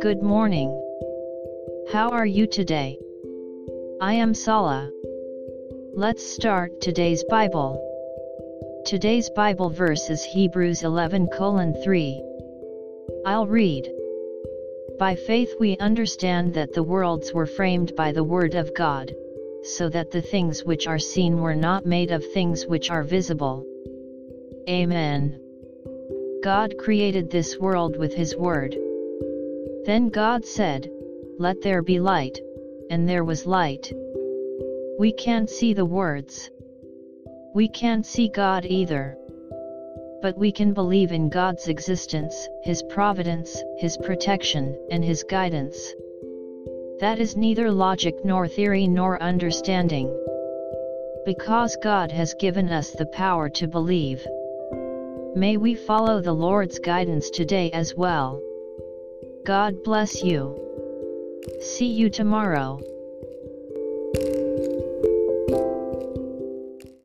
Good morning. How are you today? I am Sala. Let's start today's Bible. Today's Bible verse is Hebrews 11 3. I'll read. By faith we understand that the worlds were framed by the Word of God, so that the things which are seen were not made of things which are visible. Amen. God created this world with His Word. Then God said, Let there be light, and there was light. We can't see the words. We can't see God either. But we can believe in God's existence, His providence, His protection, and His guidance. That is neither logic nor theory nor understanding. Because God has given us the power to believe. May we follow the Lord's guidance today as well. God bless you. See you tomorrow.